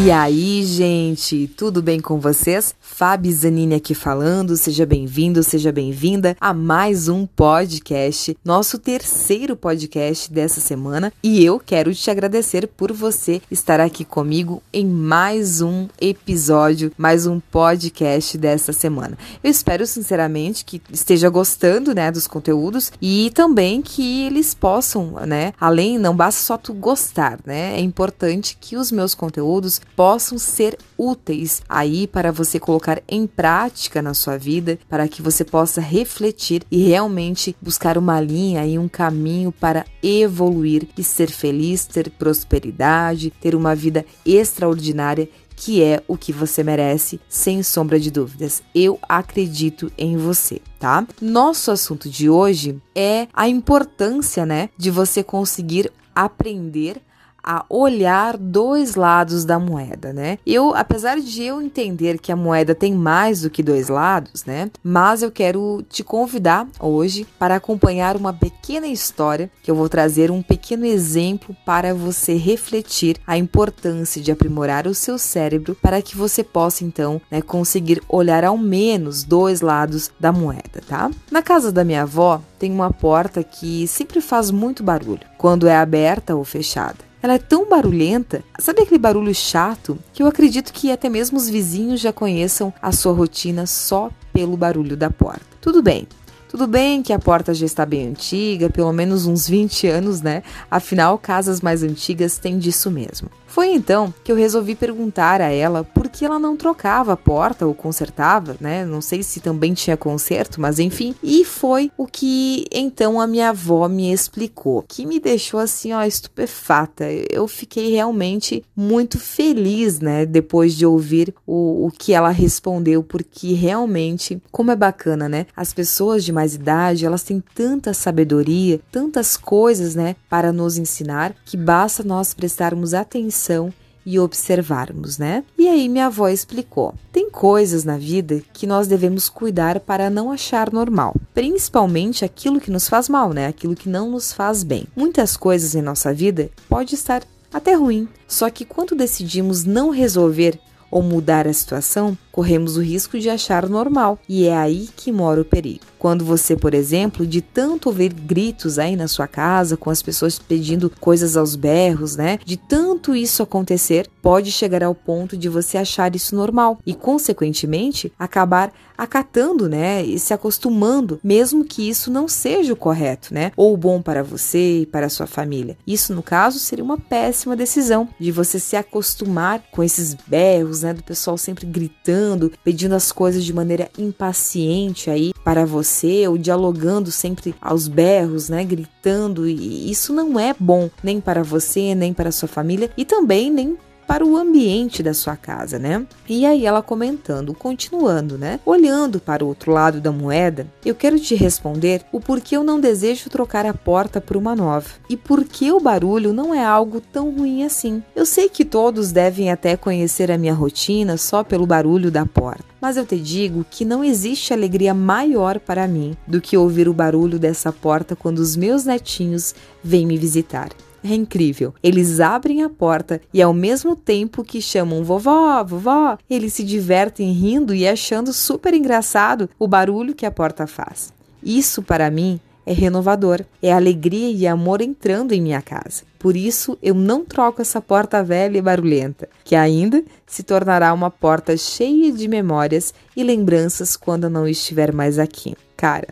E aí, gente, tudo bem com vocês? Fabi Zanini aqui falando, seja bem-vindo, seja bem-vinda a mais um podcast, nosso terceiro podcast dessa semana, e eu quero te agradecer por você estar aqui comigo em mais um episódio, mais um podcast dessa semana. Eu espero sinceramente que esteja gostando, né, dos conteúdos e também que eles possam, né, além não basta só tu gostar, né? É importante que os meus conteúdos possam ser úteis aí para você colocar em prática na sua vida, para que você possa refletir e realmente buscar uma linha e um caminho para evoluir e ser feliz, ter prosperidade, ter uma vida extraordinária que é o que você merece, sem sombra de dúvidas. Eu acredito em você, tá? Nosso assunto de hoje é a importância, né, de você conseguir aprender a olhar dois lados da moeda, né? Eu, apesar de eu entender que a moeda tem mais do que dois lados, né? Mas eu quero te convidar hoje para acompanhar uma pequena história que eu vou trazer um pequeno exemplo para você refletir a importância de aprimorar o seu cérebro para que você possa então, né, conseguir olhar ao menos dois lados da moeda, tá? Na casa da minha avó tem uma porta que sempre faz muito barulho quando é aberta ou fechada. Ela é tão barulhenta, sabe aquele barulho chato, que eu acredito que até mesmo os vizinhos já conheçam a sua rotina só pelo barulho da porta. Tudo bem, tudo bem que a porta já está bem antiga, pelo menos uns 20 anos, né? Afinal, casas mais antigas têm disso mesmo. Foi então que eu resolvi perguntar a ela por que ela não trocava a porta ou consertava, né? Não sei se também tinha conserto, mas enfim. E foi o que então a minha avó me explicou, que me deixou assim, ó, estupefata. Eu fiquei realmente muito feliz, né? Depois de ouvir o, o que ela respondeu, porque realmente, como é bacana, né? As pessoas de mais idade, elas têm tanta sabedoria, tantas coisas, né, para nos ensinar, que basta nós prestarmos atenção e observarmos, né? E aí minha avó explicou: tem coisas na vida que nós devemos cuidar para não achar normal, principalmente aquilo que nos faz mal, né? Aquilo que não nos faz bem. Muitas coisas em nossa vida pode estar até ruim, só que quando decidimos não resolver ou mudar a situação, corremos o risco de achar normal, e é aí que mora o perigo. Quando você, por exemplo, de tanto ouvir gritos aí na sua casa, com as pessoas pedindo coisas aos berros, né? De tanto isso acontecer, pode chegar ao ponto de você achar isso normal e, consequentemente, acabar acatando, né? E se acostumando, mesmo que isso não seja o correto, né? Ou bom para você e para a sua família. Isso, no caso, seria uma péssima decisão de você se acostumar com esses berros, né? Do pessoal sempre gritando pedindo as coisas de maneira impaciente aí para você, ou dialogando sempre aos berros, né, gritando, e isso não é bom nem para você, nem para sua família e também nem para o ambiente da sua casa, né? E aí ela comentando, continuando, né? Olhando para o outro lado da moeda, eu quero te responder o porquê eu não desejo trocar a porta por uma nova e por que o barulho não é algo tão ruim assim. Eu sei que todos devem até conhecer a minha rotina só pelo barulho da porta. Mas eu te digo que não existe alegria maior para mim do que ouvir o barulho dessa porta quando os meus netinhos vêm me visitar. É incrível. Eles abrem a porta e, ao mesmo tempo que chamam vovó, vovó, eles se divertem rindo e achando super engraçado o barulho que a porta faz. Isso, para mim, é renovador. É alegria e amor entrando em minha casa. Por isso, eu não troco essa porta velha e barulhenta, que ainda se tornará uma porta cheia de memórias e lembranças quando não estiver mais aqui. Cara,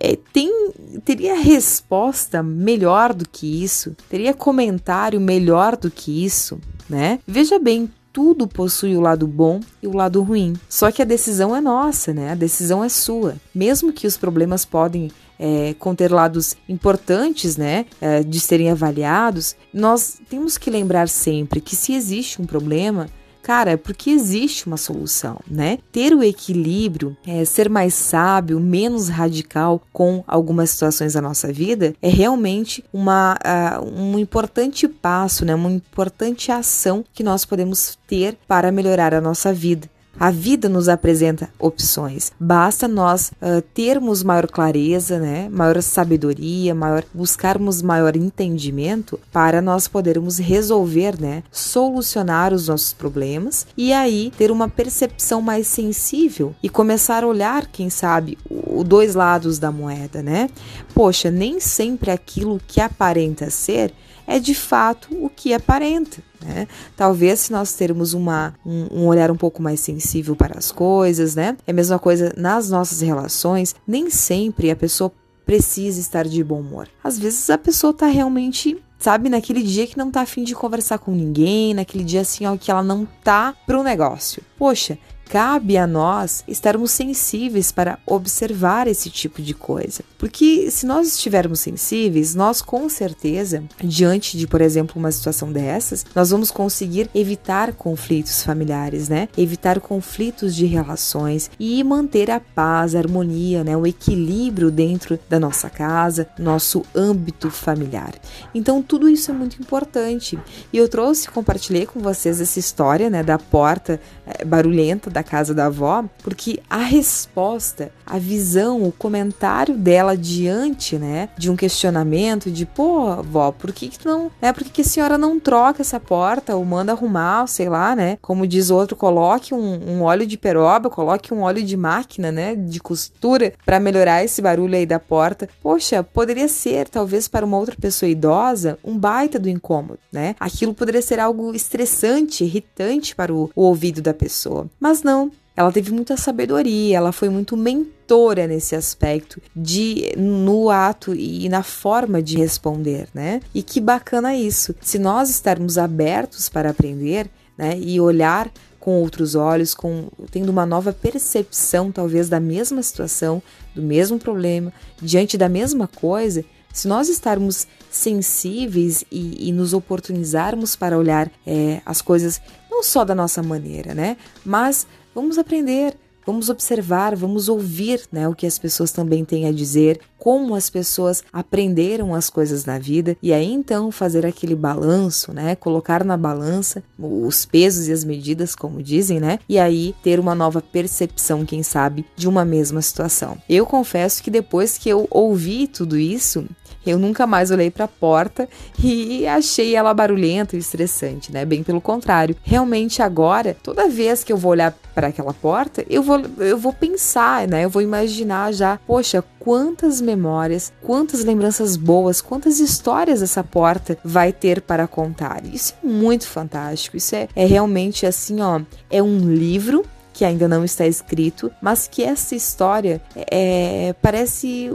é, tem, teria resposta melhor do que isso? Teria comentário melhor do que isso? Né? Veja bem, tudo possui o lado bom e o lado ruim. Só que a decisão é nossa, né? A decisão é sua. Mesmo que os problemas podem é, conter lados importantes, né, é, de serem avaliados, nós temos que lembrar sempre que se existe um problema, Cara, é porque existe uma solução, né? Ter o equilíbrio, é, ser mais sábio, menos radical com algumas situações da nossa vida é realmente uma, uh, um importante passo, né? Uma importante ação que nós podemos ter para melhorar a nossa vida A vida nos apresenta opções. Basta nós uh, termos maior clareza, né, maior sabedoria, maior buscarmos maior entendimento para nós podermos resolver, né, solucionar os nossos problemas e aí ter uma percepção mais sensível e começar a olhar, quem sabe, os dois lados da moeda, né? Poxa, nem sempre aquilo que aparenta ser é de fato o que aparenta. Né? Talvez se nós termos uma, um, um, olhar um pouco mais sensível para as coisas, né? É a mesma coisa nas nossas relações, nem sempre a pessoa precisa estar de bom humor. Às vezes a pessoa está realmente sabe, naquele dia que não tá afim de conversar com ninguém, naquele dia assim, ó, que ela não tá pro negócio. Poxa, cabe a nós estarmos sensíveis para observar esse tipo de coisa. Porque se nós estivermos sensíveis, nós com certeza, diante de, por exemplo, uma situação dessas, nós vamos conseguir evitar conflitos familiares, né? Evitar conflitos de relações e manter a paz, a harmonia, né? O equilíbrio dentro da nossa casa, nosso âmbito familiar. Então, tudo isso é muito importante. E eu trouxe, compartilhei com vocês essa história, né, da porta é, barulhenta da da casa da avó, porque a resposta, a visão, o comentário dela diante, né, de um questionamento de, pô, avó, por que, que não, né, por que, que a senhora não troca essa porta ou manda arrumar, sei lá, né, como diz outro, coloque um, um óleo de peroba, coloque um óleo de máquina, né, de costura para melhorar esse barulho aí da porta. Poxa, poderia ser, talvez para uma outra pessoa idosa, um baita do incômodo, né? Aquilo poderia ser algo estressante, irritante para o, o ouvido da pessoa. Mas não não. Ela teve muita sabedoria, ela foi muito mentora nesse aspecto de no ato e na forma de responder, né? E que bacana isso. Se nós estarmos abertos para aprender, né, e olhar com outros olhos, com tendo uma nova percepção talvez da mesma situação, do mesmo problema, diante da mesma coisa, se nós estarmos sensíveis e, e nos oportunizarmos para olhar é, as coisas não só da nossa maneira, né, mas Vamos aprender, vamos observar, vamos ouvir né, o que as pessoas também têm a dizer, como as pessoas aprenderam as coisas na vida e aí então fazer aquele balanço, né? Colocar na balança os pesos e as medidas, como dizem, né? E aí ter uma nova percepção, quem sabe, de uma mesma situação. Eu confesso que depois que eu ouvi tudo isso, eu nunca mais olhei para a porta e achei ela barulhenta e estressante, né? Bem pelo contrário. Realmente agora, toda vez que eu vou olhar para aquela porta, eu vou, eu vou pensar, né? Eu vou imaginar já, poxa, quantas memórias, quantas lembranças boas, quantas histórias essa porta vai ter para contar. Isso é muito fantástico. Isso é, é realmente assim, ó, é um livro que ainda não está escrito, mas que essa história é, parece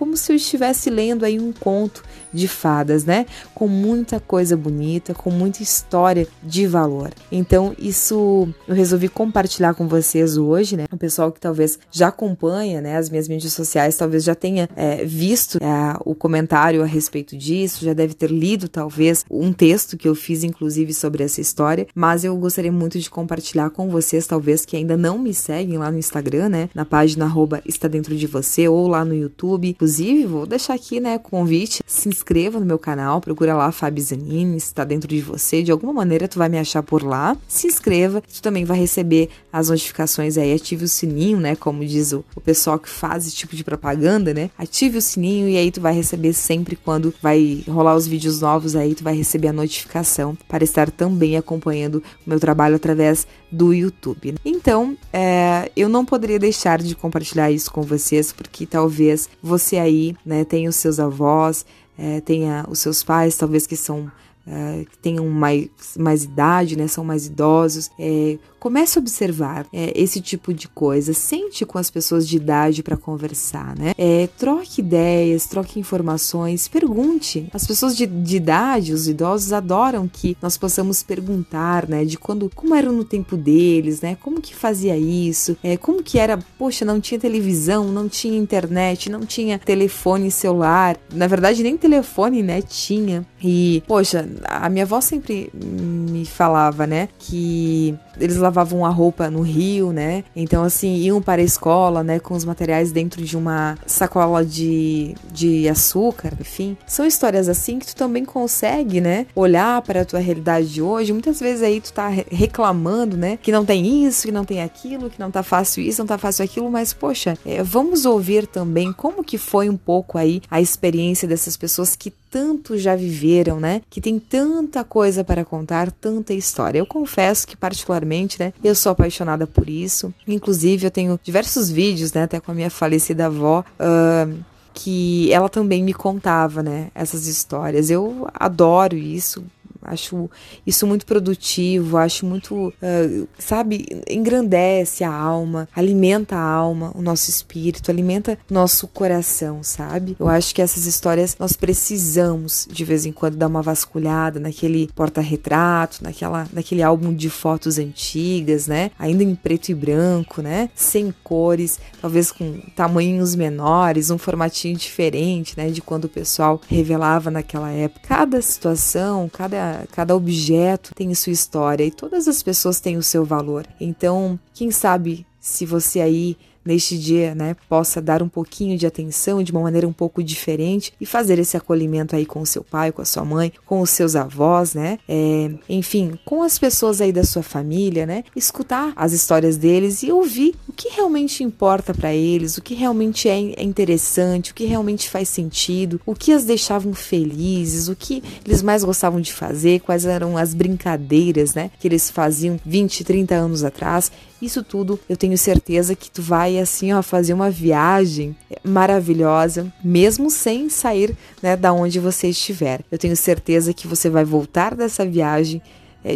como se eu estivesse lendo aí um conto de fadas, né? Com muita coisa bonita, com muita história de valor. Então, isso eu resolvi compartilhar com vocês hoje, né? O pessoal que talvez já acompanha, né, as minhas mídias sociais, talvez já tenha é, visto é, o comentário a respeito disso, já deve ter lido, talvez, um texto que eu fiz, inclusive, sobre essa história, mas eu gostaria muito de compartilhar com vocês, talvez, que ainda não me seguem lá no Instagram, né? Na página arroba está dentro de você ou lá no YouTube. Inclusive, vou deixar aqui, né, convite, se inscreva no meu canal, procura lá Fabi Zanini, está dentro de você, de alguma maneira tu vai me achar por lá. Se inscreva, tu também vai receber as notificações aí, ative o sininho, né, como diz o, o pessoal que faz esse tipo de propaganda, né? Ative o sininho e aí tu vai receber sempre quando vai rolar os vídeos novos aí, tu vai receber a notificação para estar também acompanhando o meu trabalho através do YouTube. Então, é, eu não poderia deixar de compartilhar isso com vocês, porque talvez você aí né, tenha os seus avós, é, tenha os seus pais, talvez que são Uh, que tenham mais, mais idade, né, são mais idosos, é, comece a observar é, esse tipo de coisa, sente com as pessoas de idade para conversar, né? É, troque ideias, troque informações, pergunte. As pessoas de, de, idade, os idosos adoram que nós possamos perguntar, né, de quando, como era no tempo deles, né? Como que fazia isso? É, como que era? Poxa, não tinha televisão, não tinha internet, não tinha telefone celular. Na verdade, nem telefone, né, tinha. E, poxa, a minha avó sempre me falava, né, que eles lavavam a roupa no rio, né? Então, assim, iam para a escola, né, com os materiais dentro de uma sacola de, de açúcar, enfim. São histórias assim que tu também consegue, né, olhar para a tua realidade de hoje. Muitas vezes aí tu tá reclamando, né, que não tem isso, que não tem aquilo, que não tá fácil isso, não tá fácil aquilo, mas poxa, é, vamos ouvir também como que foi um pouco aí a experiência dessas pessoas que tanto já viveram, né? Que tem tanta coisa para contar, tanta história. Eu confesso que particularmente, né, eu sou apaixonada por isso. Inclusive, eu tenho diversos vídeos, né, até com a minha falecida avó, uh, que ela também me contava, né, essas histórias. Eu adoro isso, Acho isso muito produtivo, acho muito, uh, sabe, engrandece a alma, alimenta a alma, o nosso espírito, alimenta nosso coração, sabe? Eu acho que essas histórias nós precisamos de vez em quando dar uma vasculhada naquele porta-retrato, naquela, naquele álbum de fotos antigas, né? Ainda em preto e branco, né? Sem cores, talvez com tamanhos menores, um formatinho diferente, né? De quando o pessoal revelava naquela época. Cada situação, cada cada, objeto tem sua história e todas as pessoas têm o seu valor. Então, quem sabe se você aí neste dia, né, possa dar um pouquinho de atenção de uma maneira um pouco diferente e fazer esse acolhimento aí com o seu pai, com a sua mãe, com os seus avós, né, é, enfim, com as pessoas aí da sua família, né, escutar as histórias deles e ouvir o que realmente importa para eles, o que realmente é, é interessante, o que realmente faz sentido, o que as deixavam felizes, o que eles mais gostavam de fazer, quais eram as brincadeiras, né, que eles faziam 20, 30 anos atrás. Isso tudo eu tenho certeza que tu vai assim, ó, fazer uma viagem maravilhosa, mesmo sem sair, né, da onde você estiver. Eu tenho certeza que você vai voltar dessa viagem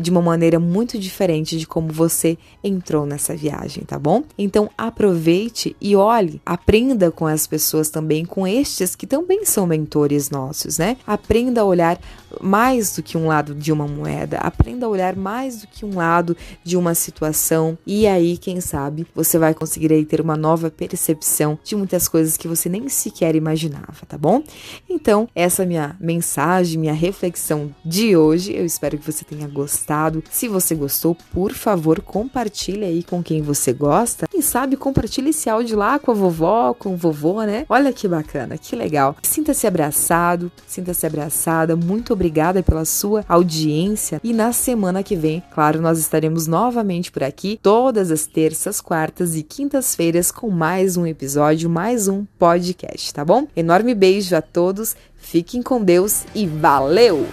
de uma maneira muito diferente de como você entrou nessa viagem, tá bom? Então aproveite e olhe, aprenda com as pessoas também, com estes que também são mentores nossos, né? Aprenda a olhar mais do que um lado de uma moeda, aprenda a olhar mais do que um lado de uma situação e aí, quem sabe, você vai conseguir aí ter uma nova percepção de muitas coisas que você nem sequer imaginava, tá bom? Então, essa é minha mensagem, minha reflexão de hoje. Eu espero que você tenha gostado gostado. Se você gostou, por favor, compartilhe aí com quem você gosta. Quem sabe compartilhe esse áudio lá com a vovó, com o vovô, né? Olha que bacana, que legal. Sinta-se abraçado, sinta-se abraçada. Muito obrigada pela sua audiência. E na semana que vem, claro, nós estaremos novamente por aqui, todas as terças, quartas e quintas-feiras, com mais um episódio, mais um podcast, tá bom? Enorme beijo a todos, fiquem com Deus e valeu!